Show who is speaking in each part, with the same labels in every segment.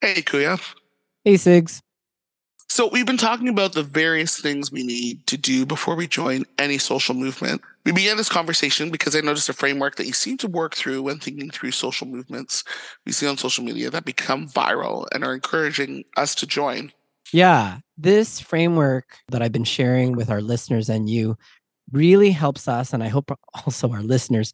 Speaker 1: Hey, Kuya.
Speaker 2: Hey, Sigs.
Speaker 1: So, we've been talking about the various things we need to do before we join any social movement. We began this conversation because I noticed a framework that you seem to work through when thinking through social movements we see on social media that become viral and are encouraging us to join.
Speaker 2: Yeah, this framework that I've been sharing with our listeners and you really helps us, and I hope also our listeners,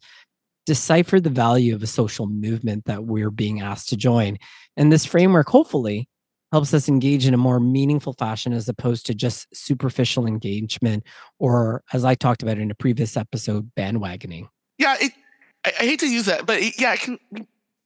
Speaker 2: decipher the value of a social movement that we're being asked to join. And this framework, hopefully, helps us engage in a more meaningful fashion as opposed to just superficial engagement or, as I talked about in a previous episode, bandwagoning.
Speaker 1: Yeah, it, I, I hate to use that, but it, yeah, it can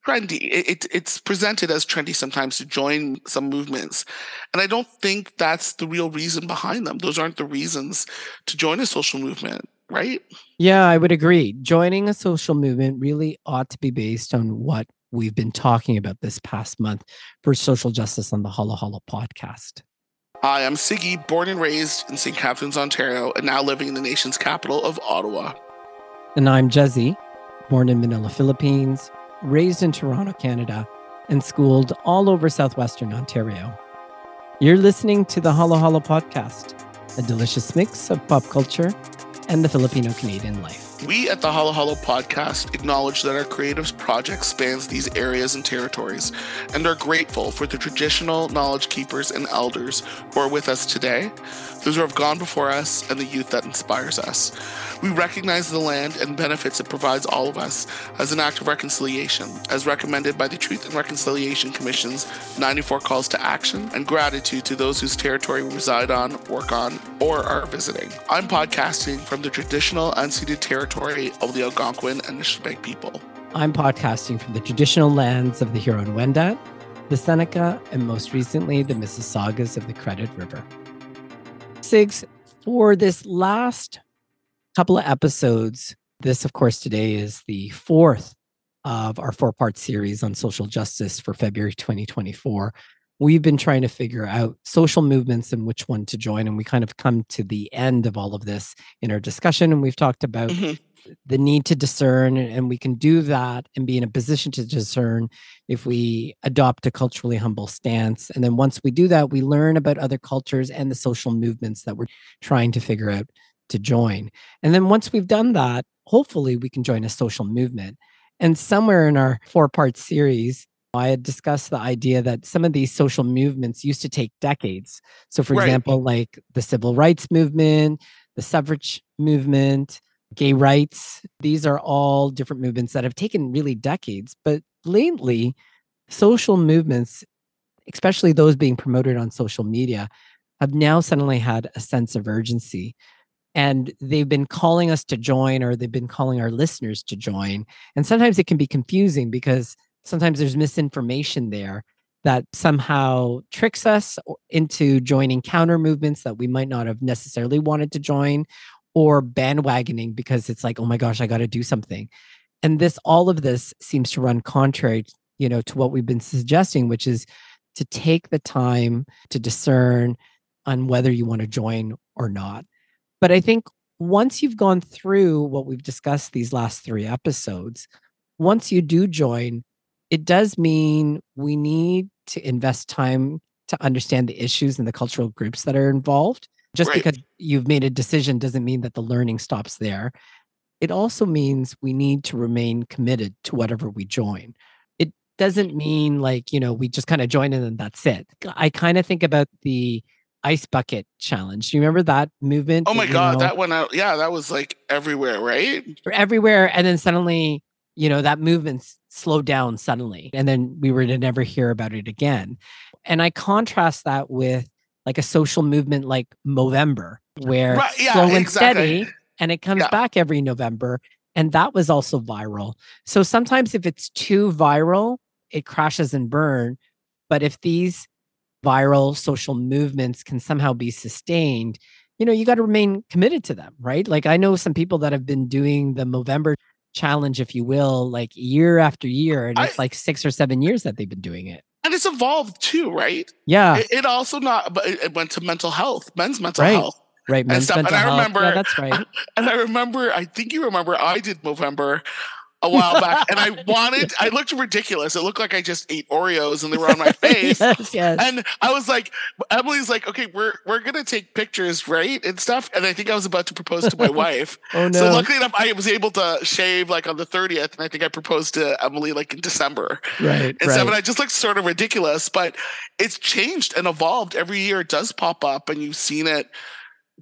Speaker 1: trendy. It, it, it's presented as trendy sometimes to join some movements. And I don't think that's the real reason behind them. Those aren't the reasons to join a social movement, right?
Speaker 2: Yeah, I would agree. Joining a social movement really ought to be based on what we've been talking about this past month for social justice on the Halo Halo podcast.
Speaker 1: Hi, I'm Siggy, born and raised in St. Catharines, Ontario, and now living in the nation's capital of Ottawa.
Speaker 2: And I'm Jezzie, born in Manila, Philippines, raised in Toronto, Canada, and schooled all over southwestern Ontario. You're listening to the Halo Halo podcast, a delicious mix of pop culture and the Filipino Canadian life.
Speaker 1: We at the Halo Halo podcast acknowledge that our creatives project spans these areas and territories and are grateful for the traditional knowledge keepers and elders who are with us today, those who have gone before us, and the youth that inspires us. We recognize the land and benefits it provides all of us as an act of reconciliation, as recommended by the Truth and Reconciliation Commission's 94 calls to action, and gratitude to those whose territory we reside on, work on, or are visiting. I'm podcasting from the traditional unceded territory of the Algonquin and Nishnawbe people.
Speaker 2: I'm podcasting from the traditional lands of the Huron-Wendat, the Seneca, and most recently, the Mississaugas of the Credit River. Sigs, for this last couple of episodes, this, of course, today is the fourth of our four part series on social justice for February 2024. We've been trying to figure out social movements and which one to join. And we kind of come to the end of all of this in our discussion. And we've talked about mm-hmm. the need to discern, and we can do that and be in a position to discern if we adopt a culturally humble stance. And then once we do that, we learn about other cultures and the social movements that we're trying to figure out to join. And then once we've done that, hopefully we can join a social movement. And somewhere in our four part series, I had discussed the idea that some of these social movements used to take decades. So, for right. example, like the civil rights movement, the suffrage movement, gay rights, these are all different movements that have taken really decades. But lately, social movements, especially those being promoted on social media, have now suddenly had a sense of urgency and they've been calling us to join or they've been calling our listeners to join and sometimes it can be confusing because sometimes there's misinformation there that somehow tricks us into joining counter movements that we might not have necessarily wanted to join or bandwagoning because it's like oh my gosh i got to do something. And this all of this seems to run contrary you know to what we've been suggesting which is to take the time to discern on whether you want to join or not. But I think once you've gone through what we've discussed these last three episodes, once you do join, it does mean we need to invest time to understand the issues and the cultural groups that are involved. Just right. because you've made a decision doesn't mean that the learning stops there. It also means we need to remain committed to whatever we join. It doesn't mean like, you know, we just kind of join in and that's it. I kind of think about the ice bucket challenge. Do you remember that movement?
Speaker 1: Oh my god, know, that went out. Uh, yeah, that was like everywhere, right?
Speaker 2: Everywhere, and then suddenly, you know, that movement slowed down suddenly, and then we were to never hear about it again. And I contrast that with like a social movement like Movember, where right, yeah, slow and exactly. steady, and it comes yeah. back every November, and that was also viral. So sometimes if it's too viral, it crashes and burn. But if these viral social movements can somehow be sustained, you know, you got to remain committed to them, right? Like I know some people that have been doing the Movember challenge, if you will, like year after year, and it's I, like six or seven years that they've been doing it.
Speaker 1: And it's evolved too, right?
Speaker 2: Yeah.
Speaker 1: It, it also not, but it went to mental health, men's mental
Speaker 2: right.
Speaker 1: health.
Speaker 2: Right,
Speaker 1: men's and stuff.
Speaker 2: and
Speaker 1: I
Speaker 2: health.
Speaker 1: remember,
Speaker 2: yeah, that's right.
Speaker 1: And I remember, I think you remember, I did Movember a while back, and I wanted. I looked ridiculous. It looked like I just ate Oreos and they were on my face.
Speaker 2: yes, yes.
Speaker 1: And I was like, Emily's like, okay, we're we're gonna take pictures, right, and stuff. And I think I was about to propose to my wife.
Speaker 2: oh no.
Speaker 1: So luckily enough, I was able to shave like on the thirtieth, and I think I proposed to Emily like in December
Speaker 2: right.
Speaker 1: and stuff. And
Speaker 2: right.
Speaker 1: I just looked sort of ridiculous, but it's changed and evolved every year. It does pop up, and you've seen it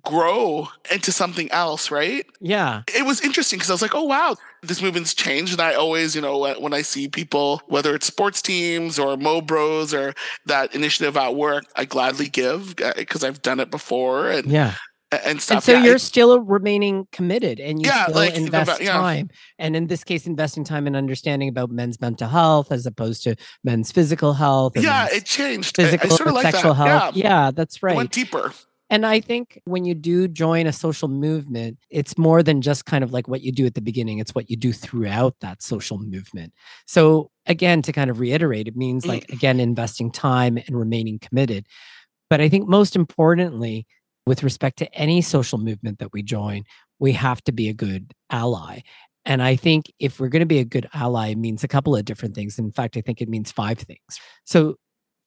Speaker 1: grow into something else, right?
Speaker 2: yeah.
Speaker 1: It was interesting because I was like, oh wow, this movement's changed. And I always, you know, when I see people, whether it's sports teams or Mo Bros or that initiative at work, I gladly give because I've done it before and
Speaker 2: Yeah.
Speaker 1: and stuff.
Speaker 2: And so
Speaker 1: Yeah,
Speaker 2: you're
Speaker 1: it-
Speaker 2: still remaining committed and you
Speaker 1: Yeah,
Speaker 2: still
Speaker 1: like,
Speaker 2: invest
Speaker 1: about- yeah.
Speaker 2: time. And in this case, investing time in understanding about men's mental health as opposed to men's physical health.
Speaker 1: yeah, it changed. I-
Speaker 2: physical
Speaker 1: I, sort of
Speaker 2: and
Speaker 1: like
Speaker 2: sexual
Speaker 1: that.
Speaker 2: health.
Speaker 1: Yeah,
Speaker 2: Yeah, that's
Speaker 1: it
Speaker 2: right.
Speaker 1: went deeper.
Speaker 2: And I think when you do join a social movement, it's more than just kind of like what you do at the beginning, it's what you do throughout that social movement. So, again, to kind of reiterate, it means
Speaker 1: Mm.
Speaker 2: like, again, investing time and remaining committed. But I think most importantly, with respect to any social movement that we join, we have to be a good ally. And I think if we're going to be a good ally, it means a couple of different things. In fact, I think it means five things. So,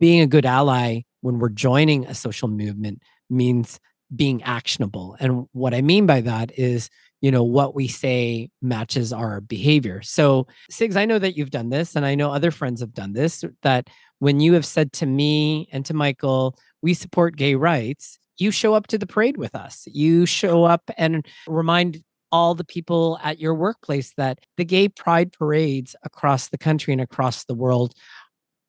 Speaker 2: being a good ally when we're joining a social movement means being actionable. And what I mean by that is, you know, what we say matches our behavior. So, Sigs, I know that you've done this, and I know other friends have done this, that when you have said to me and to Michael, we support gay rights, you show up to the parade with us. You show up and remind all the people at your workplace that the gay pride parades across the country and across the world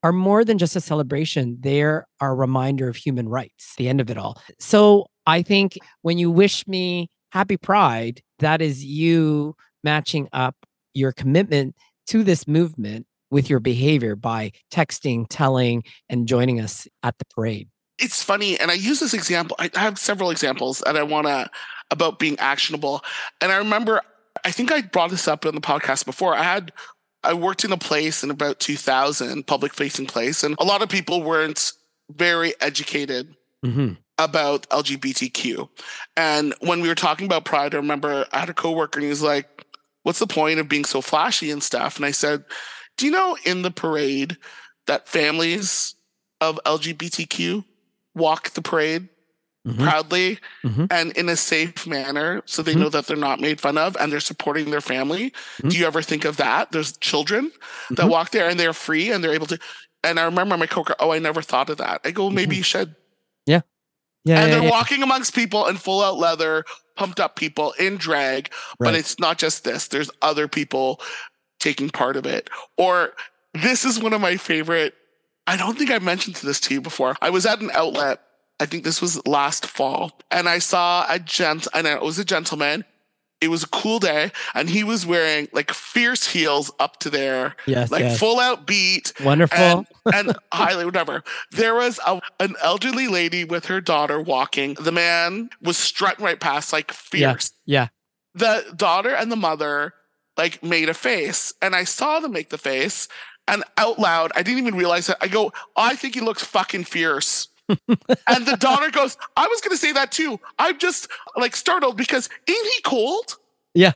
Speaker 2: are more than just a celebration. They're a reminder of human rights, the end of it all. So I think when you wish me happy pride, that is you matching up your commitment to this movement with your behavior by texting, telling, and joining us at the parade.
Speaker 1: It's funny, and I use this example. I have several examples that I want to about being actionable. And I remember, I think I brought this up on the podcast before. I had I worked in a place in about 2000, public facing place, and a lot of people weren't very educated
Speaker 2: Mm-hmm.
Speaker 1: about LGBTQ. And when we were talking about pride, I remember I had a coworker and he was like, What's the point of being so flashy and stuff? And I said, Do you know in the parade that families of LGBTQ walk the parade
Speaker 2: Mhm.
Speaker 1: proudly
Speaker 2: Mhm.
Speaker 1: and in a safe manner so they
Speaker 2: Mhm.
Speaker 1: know that they're not made fun of and they're supporting their family?
Speaker 2: Mhm.
Speaker 1: Do you ever think of that? There's children that
Speaker 2: Mhm.
Speaker 1: walk there and they're free and they're able to. And I remember my coworker, oh, I never thought of that. I go, maybe you should
Speaker 2: Yeah, Yeah,
Speaker 1: and
Speaker 2: yeah,
Speaker 1: they're
Speaker 2: yeah.
Speaker 1: walking amongst people in full out leather, pumped up people in drag. But it's not just this, there's other people taking part of it. Or this is one of my favorite. I don't think I mentioned this to you before. I was at an outlet. I think this was last fall, and I saw a gent, and it was a gentleman. It was a cool day, and he was wearing like fierce heels up to there,
Speaker 2: yes,
Speaker 1: like
Speaker 2: yes.
Speaker 1: full out beat,
Speaker 2: Wonderful.
Speaker 1: and, and highly whatever. There was a, an elderly lady with her daughter walking. The man was strutting right past, like fierce.
Speaker 2: yeah.
Speaker 1: The daughter and the mother like made a face, and I saw them make the face. And out loud, I didn't even realize it. I go, I think he looks fucking fierce. And the daughter goes, I was going to say that too. I'm just like startled because ain't he cold?
Speaker 2: Yeah.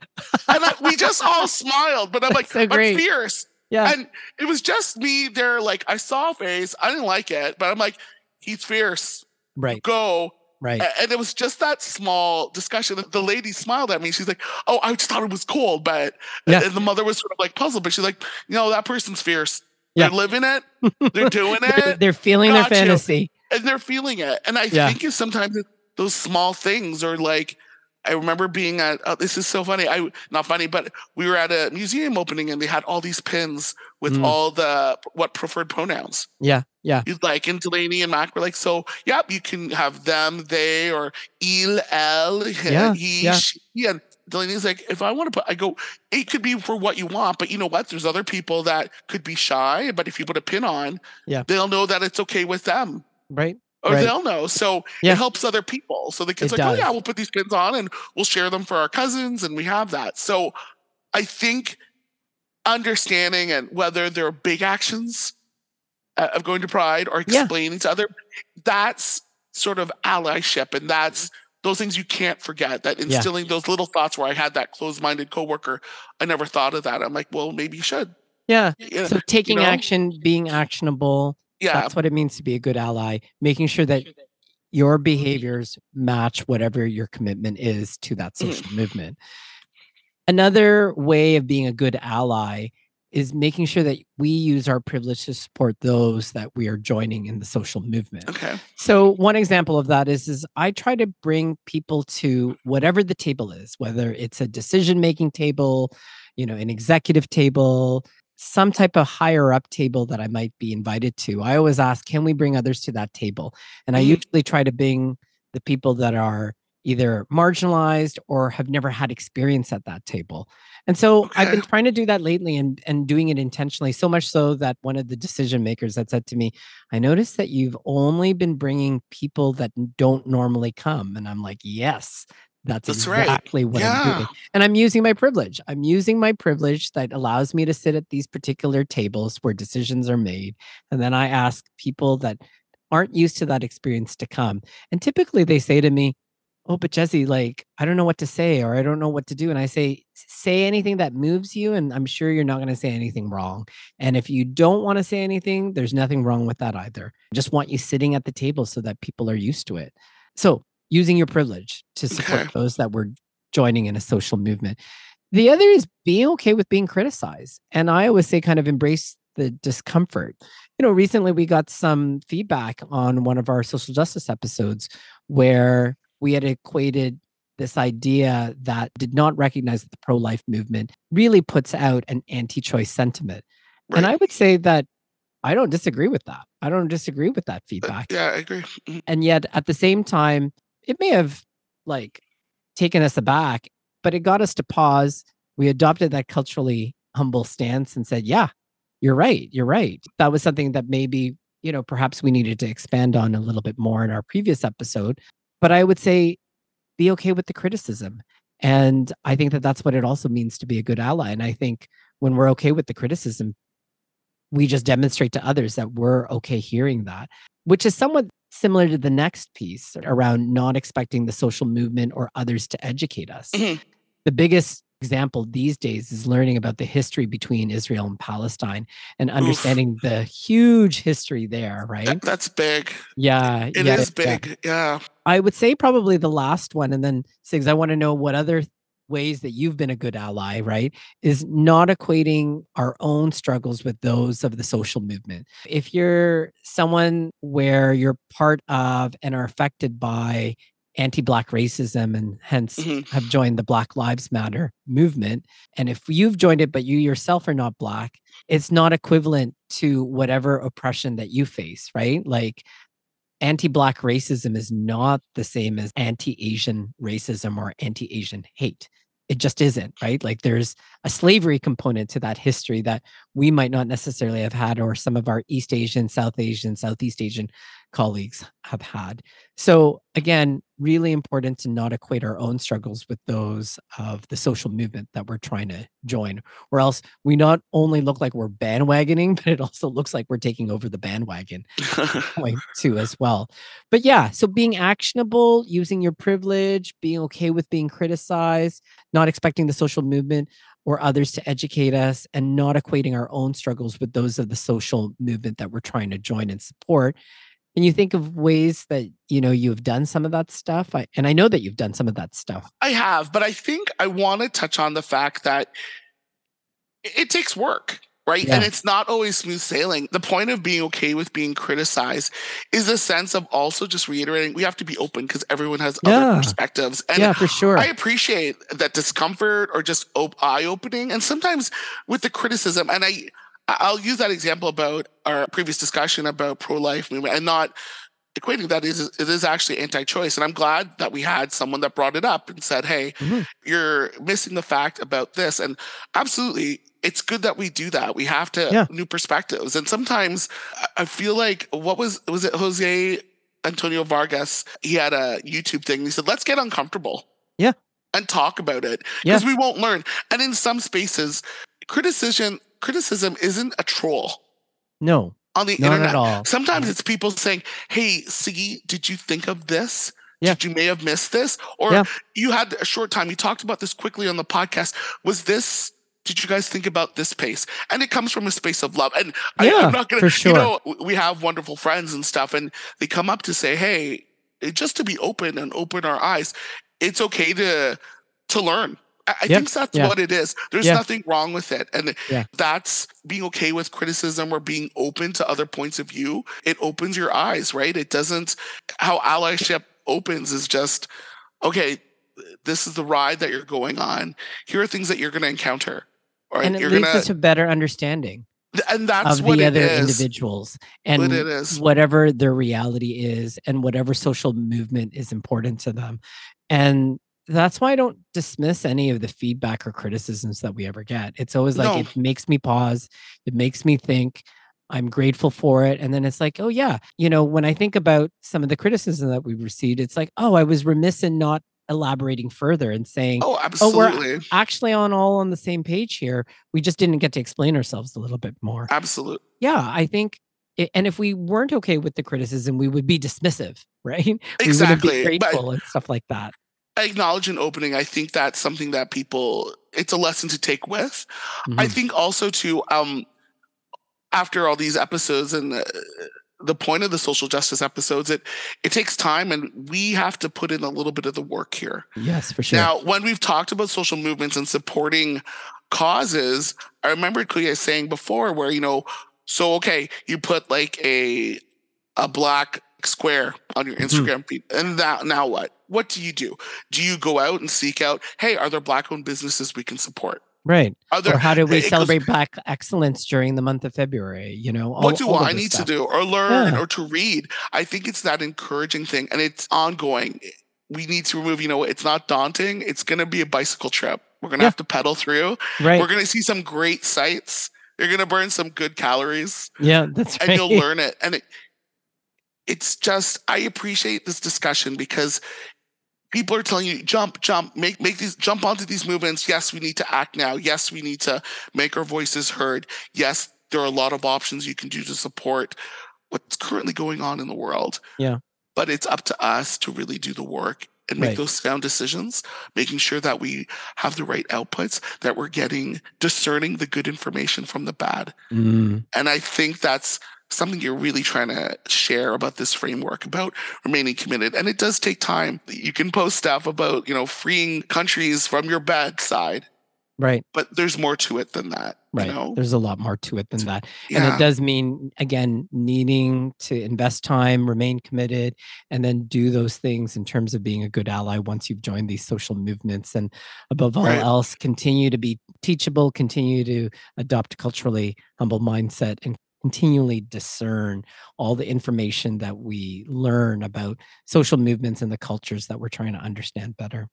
Speaker 1: and I, we just all smiled, but I'm like,
Speaker 2: so
Speaker 1: but fierce.
Speaker 2: yeah.
Speaker 1: And it was just me there. Like I saw a face. I didn't like it, but I'm like, he's fierce.
Speaker 2: right.
Speaker 1: Go.
Speaker 2: Right.
Speaker 1: And it was just that small discussion. The lady smiled at me. She's like, "Oh, I just thought it was cold," but
Speaker 2: Yeah.
Speaker 1: and the mother was sort of like puzzled. But she's like, "You know, that person's fierce.
Speaker 2: Yeah.
Speaker 1: They're living it. They're doing
Speaker 2: they're,
Speaker 1: it,
Speaker 2: they're feeling
Speaker 1: Got
Speaker 2: their fantasy.
Speaker 1: And they're feeling it." And I
Speaker 2: Yeah.
Speaker 1: think it's sometimes those small things are like. I remember being at oh, this is so funny. I not funny, but we were at a museum opening and they had all these pins with
Speaker 2: Mm.
Speaker 1: all the what preferred pronouns.
Speaker 2: Yeah. Yeah.
Speaker 1: You'd like and Delaney and Mac were like, so yep, you can have them, they, or il, el,
Speaker 2: Yeah,
Speaker 1: he,
Speaker 2: yeah.
Speaker 1: she. And Delaney's like, if I want to put, I go, it could be for what you want, but you know what? There's other people that could be shy, but if you put a pin on,
Speaker 2: Yeah.
Speaker 1: they'll know that it's okay with them.
Speaker 2: Right.
Speaker 1: Or
Speaker 2: Right.
Speaker 1: they'll know. So
Speaker 2: Yeah.
Speaker 1: it helps other people. So the kids
Speaker 2: It
Speaker 1: like, oh yeah, we'll put these pins on and we'll share them for our cousins, and we have that. So I think understanding and whether there are big actions uh, of going to Pride or
Speaker 2: Yeah.
Speaker 1: explaining to other, that's sort of allyship, and that's those things you can't forget. That
Speaker 2: Yeah.
Speaker 1: instilling those little thoughts where I had that closed-minded coworker, I never thought of that. I'm like, well, maybe you should.
Speaker 2: Yeah.
Speaker 1: Yeah,
Speaker 2: So taking
Speaker 1: know?
Speaker 2: action, being actionable,
Speaker 1: yeah,
Speaker 2: that's what it means to be a good ally, making sure that your behaviors match whatever your commitment is to that
Speaker 1: Mhm.
Speaker 2: social movement. Another way of being a good ally is making sure that we use our privilege to support those that we are joining in the social movement.
Speaker 1: okay,
Speaker 2: So one example of that is is I try to bring people to whatever the table is, whether it's a decision making table, you know, an executive table, some type of higher up table that I might be invited to. I always ask, can we bring others to that table? And I
Speaker 1: Mhm.
Speaker 2: usually try to bring the people that are either marginalized or have never had experience at that table. And so I've been trying to do that lately and and doing it intentionally so much so that one of the decision makers had said to me, I noticed that you've only been bringing people that don't normally come. And I'm like, yes, that's,
Speaker 1: That's right.
Speaker 2: exactly what I'm doing. And I'm using my privilege. I'm using my privilege that allows me to sit at these particular tables where decisions are made. And then I ask people that aren't used to that experience to come. And typically they say to me, Oh, but Jezzie, like, I don't know what to say or I don't know what to do. And I say, say anything that moves you. And I'm sure you're not going to say anything wrong. And if you don't want to say anything, there's nothing wrong with that either. I just want you sitting at the table so that people are used to it. So using your privilege to support
Speaker 1: Okay.
Speaker 2: those that were joining in a social movement. The other is being okay with being criticized. And I always say, kind of embrace the discomfort. You know, recently we got some feedback on one of our social justice episodes where we had equated this idea that did not recognize that the pro life movement really puts out an anti choice sentiment. And. I would say that I don't disagree with that. I don't disagree with that
Speaker 1: Uh,
Speaker 2: feedback
Speaker 1: yeah, I agree. Mhm.
Speaker 2: and yet at the same time it may have like taken us aback but it got us to pause. We adopted that culturally humble stance and said yeah you're right you're right. That was something that maybe you know perhaps we needed to expand on a little bit more in our previous episode but i would say be okay with the criticism. And i think that that's what it also means to be a good ally and i think when we're okay with the criticism we just demonstrate to others that we're okay hearing that which is somewhat similar to the next piece around not expecting the social movement or others to educate us.
Speaker 1: Mhm.
Speaker 2: The biggest example these days is learning about the history between Israel and Palestine and understanding the huge history there, right?
Speaker 1: That- that's big.
Speaker 2: Yeah,
Speaker 1: It is
Speaker 2: yeah, yeah.
Speaker 1: big. Yeah.
Speaker 2: I would say probably the last one, and then Sigs, I want to know what other th- ways that you've been a good ally, right? Is not equating our own struggles with those of the social movement. If you're someone where you're part of and are affected by anti-black racism and hence
Speaker 1: Mhm.
Speaker 2: have joined the Black Lives Matter movement, and if you've joined it but you yourself are not black, it's not equivalent to whatever oppression that you face, right? Like anti-black racism is not the same as anti-asian racism or anti-asian hate. It just isn't right? Like there's a slavery component to that history that we might not necessarily have had or some of our east asian south asian southeast asian colleagues have had so again really important to not equate our own struggles with those of the social movement that we're trying to join or else we not only look like we're bandwagoning but it also looks like we're taking over the bandwagon point too as well. But yeah, so being actionable, using your privilege, being okay with being criticized, not expecting the social movement or others to educate us, and not equating our own struggles with those of the social movement that we're trying to join and support. And you think of ways that you know you have done some of that stuff, I, and I know that you've done some of that stuff.
Speaker 1: I have, but I think I want to touch on the fact that it, it takes work, right? And it's not always smooth sailing. The point of being okay with being criticized is a sense of also just reiterating we have to be open because everyone has
Speaker 2: Yeah.
Speaker 1: other perspectives. And
Speaker 2: yeah, for sure.
Speaker 1: I appreciate that discomfort or just op- eye opening, and sometimes with the criticism. And I, I'll use that example about our previous discussion about pro life movement, and not equating that is it is actually anti-choice. And I'm glad that we had someone that brought it up and said, "Hey,
Speaker 2: Mhm.
Speaker 1: you're missing the fact about this." And absolutely, it's good that we do that. We have to
Speaker 2: Yeah.
Speaker 1: new perspectives, and sometimes I- feel like what was was it Jose Antonio Vargas? He had a YouTube thing. He said, "Let's get uncomfortable."
Speaker 2: Yeah.
Speaker 1: And talk about it
Speaker 2: Yeah.
Speaker 1: because we won't learn. And in some spaces, criticism criticism isn't a troll
Speaker 2: no,
Speaker 1: on the internet. Sometimes it's people saying, "Hey, see, did you think of this?"
Speaker 2: Yeah.
Speaker 1: Did you may have missed this? Or
Speaker 2: Yeah.
Speaker 1: you had a short time. You talked about this quickly on the podcast. Was this did you guys think about this pace? And it comes from a space of love. And I,
Speaker 2: Yeah,
Speaker 1: I'm not gonna
Speaker 2: for sure.
Speaker 1: you know, we have wonderful friends and stuff, and they come up to say, Hey, just to be open and open our eyes, it's okay to to learn. I, I
Speaker 2: Yep.
Speaker 1: think that's
Speaker 2: Yeah.
Speaker 1: what it is. There's
Speaker 2: Yeah.
Speaker 1: nothing wrong with it. And
Speaker 2: Yeah.
Speaker 1: that's being okay with criticism or being open to other points of view. It opens your eyes, right? It doesn't, how allyship opens is just, okay, this is the ride that you're going on. Here are things that you're going to encounter. All right.
Speaker 2: and it
Speaker 1: you're
Speaker 2: leads
Speaker 1: going
Speaker 2: us to better understanding
Speaker 1: and that's
Speaker 2: of
Speaker 1: what
Speaker 2: the
Speaker 1: it
Speaker 2: other
Speaker 1: is.
Speaker 2: individuals and
Speaker 1: it is.
Speaker 2: whatever their reality is and whatever social movement is important to them. And that's why I don't dismiss any of the feedback or criticisms that we ever get. It's always like
Speaker 1: No.
Speaker 2: it makes me pause, it makes me think. I'm grateful for it. And then it's like, oh, yeah. You know, when I think about some of the criticism that we've received, it's like, oh, I was remiss in not elaborating further and saying,
Speaker 1: Oh,
Speaker 2: Oh, we're-
Speaker 1: absolutely.
Speaker 2: actually on all on the same page here. We just didn't get to explain ourselves a little bit more.
Speaker 1: Absolutely.
Speaker 2: Yeah, I think, i- and if we weren't okay with the criticism, we would be dismissive, right? We wouldn't
Speaker 1: Exactly. But-
Speaker 2: grateful and stuff like that.
Speaker 1: Acknowledge an opening. I think that's something that people, it's a lesson to take with. I
Speaker 2: Mhm.
Speaker 1: think also too, um, after all these episodes and uh, the point of the social justice episodes, it it takes time, and we have to put in a little bit of the work here.
Speaker 2: yes, for sure.
Speaker 1: Now, when we've talked about social movements and supporting causes, I remember Kuya saying before, where you know, so okay, you put like a a black square on your
Speaker 2: Mhm.
Speaker 1: Instagram feed, and now now what? What do you do? Do you go out and seek out? Hey, are there black-owned businesses we can support?
Speaker 2: right.
Speaker 1: There
Speaker 2: Or how do we
Speaker 1: it goes-
Speaker 2: celebrate Black excellence during the month of February? You know, all,
Speaker 1: what do I need
Speaker 2: stuff.
Speaker 1: to do or learn
Speaker 2: Yeah.
Speaker 1: or to read? I think it's that encouraging thing and it's ongoing. We need to remove, you know, it's not daunting. It's going to be a bicycle trip. We're going to
Speaker 2: Yeah.
Speaker 1: have to pedal through.
Speaker 2: Right.
Speaker 1: We're going to see some great sights. You're going to burn some good calories
Speaker 2: yeah, that's right.
Speaker 1: and you'll learn it. And it, it's just, I appreciate this discussion because people are telling you jump jump make make these jump onto these movements. Yes we need to act now. Yes we need to make our voices heard. Yes there are a lot of options you can do to support what's currently going on in the world.
Speaker 2: Yeah.
Speaker 1: but it's up to us to really do the work and make
Speaker 2: Right.
Speaker 1: those sound decisions making sure that we have the right outputs that we're getting discerning the good information from the bad.
Speaker 2: Mm,
Speaker 1: and I think that's something you're really trying to share about this framework about remaining committed. And it does take time. You can post stuff about, you know, freeing countries from your bad side,
Speaker 2: right.
Speaker 1: but there's more to it than that.
Speaker 2: Right.
Speaker 1: You know?
Speaker 2: There's a lot more to it than that. And it does mean, again, needing to invest time, remain committed, and then do those things in terms of being a good ally once you've joined these social movements. And above all
Speaker 1: Right.
Speaker 2: else, continue to be teachable, continue to adopt culturally humble mindset, and continually discern all the information that we learn about social movements and the cultures that we're trying to understand better.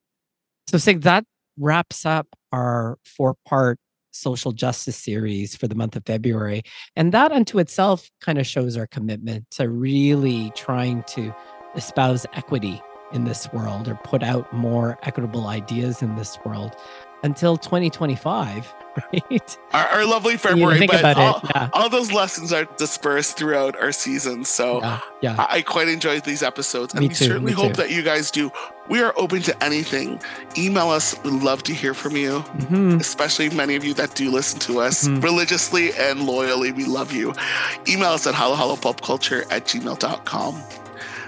Speaker 2: So, Sig, that wraps up our four part social justice series for the month of February. And that unto itself kind of shows our commitment to really trying to espouse equity in this world or put out more equitable ideas in this world until 2025, right?
Speaker 1: our, our lovely February, but all.
Speaker 2: Yeah.
Speaker 1: all those lessons are dispersed throughout our season. So
Speaker 2: Yeah. yeah.
Speaker 1: I, quite enjoyed these episodes, and
Speaker 2: Me
Speaker 1: we
Speaker 2: too,
Speaker 1: certainly hope
Speaker 2: too.
Speaker 1: that you guys do. We are open to anything. Email us. We'd love to hear from you.
Speaker 2: Mhm.
Speaker 1: especially many of you that do listen to us
Speaker 2: Mhm.
Speaker 1: religiously and loyally. We love you. Email us at halohalopopculture at gmail.com.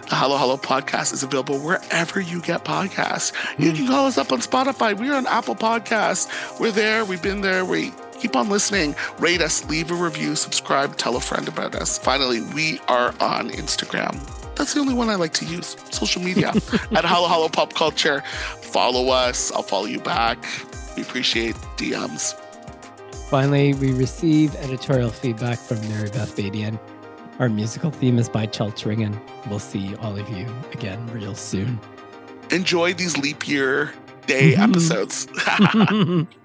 Speaker 1: The Halo Halo podcast is available wherever you get podcasts. You can call us up on Spotify. We're on Apple Podcasts. We're there. We've been there. We keep on listening. Rate us, leave a review, subscribe, tell a friend about us. Finally, we are on Instagram. That's the only one I like to use. Social media at Halo Halo Pop Culture. Follow us. I'll follow you back. We appreciate DMs.
Speaker 2: Finally, we receive editorial feedback from Mary Beth Badian. Our musical theme is by Cheltringen. We'll see all of you again real soon.
Speaker 1: Enjoy these leap year day episodes.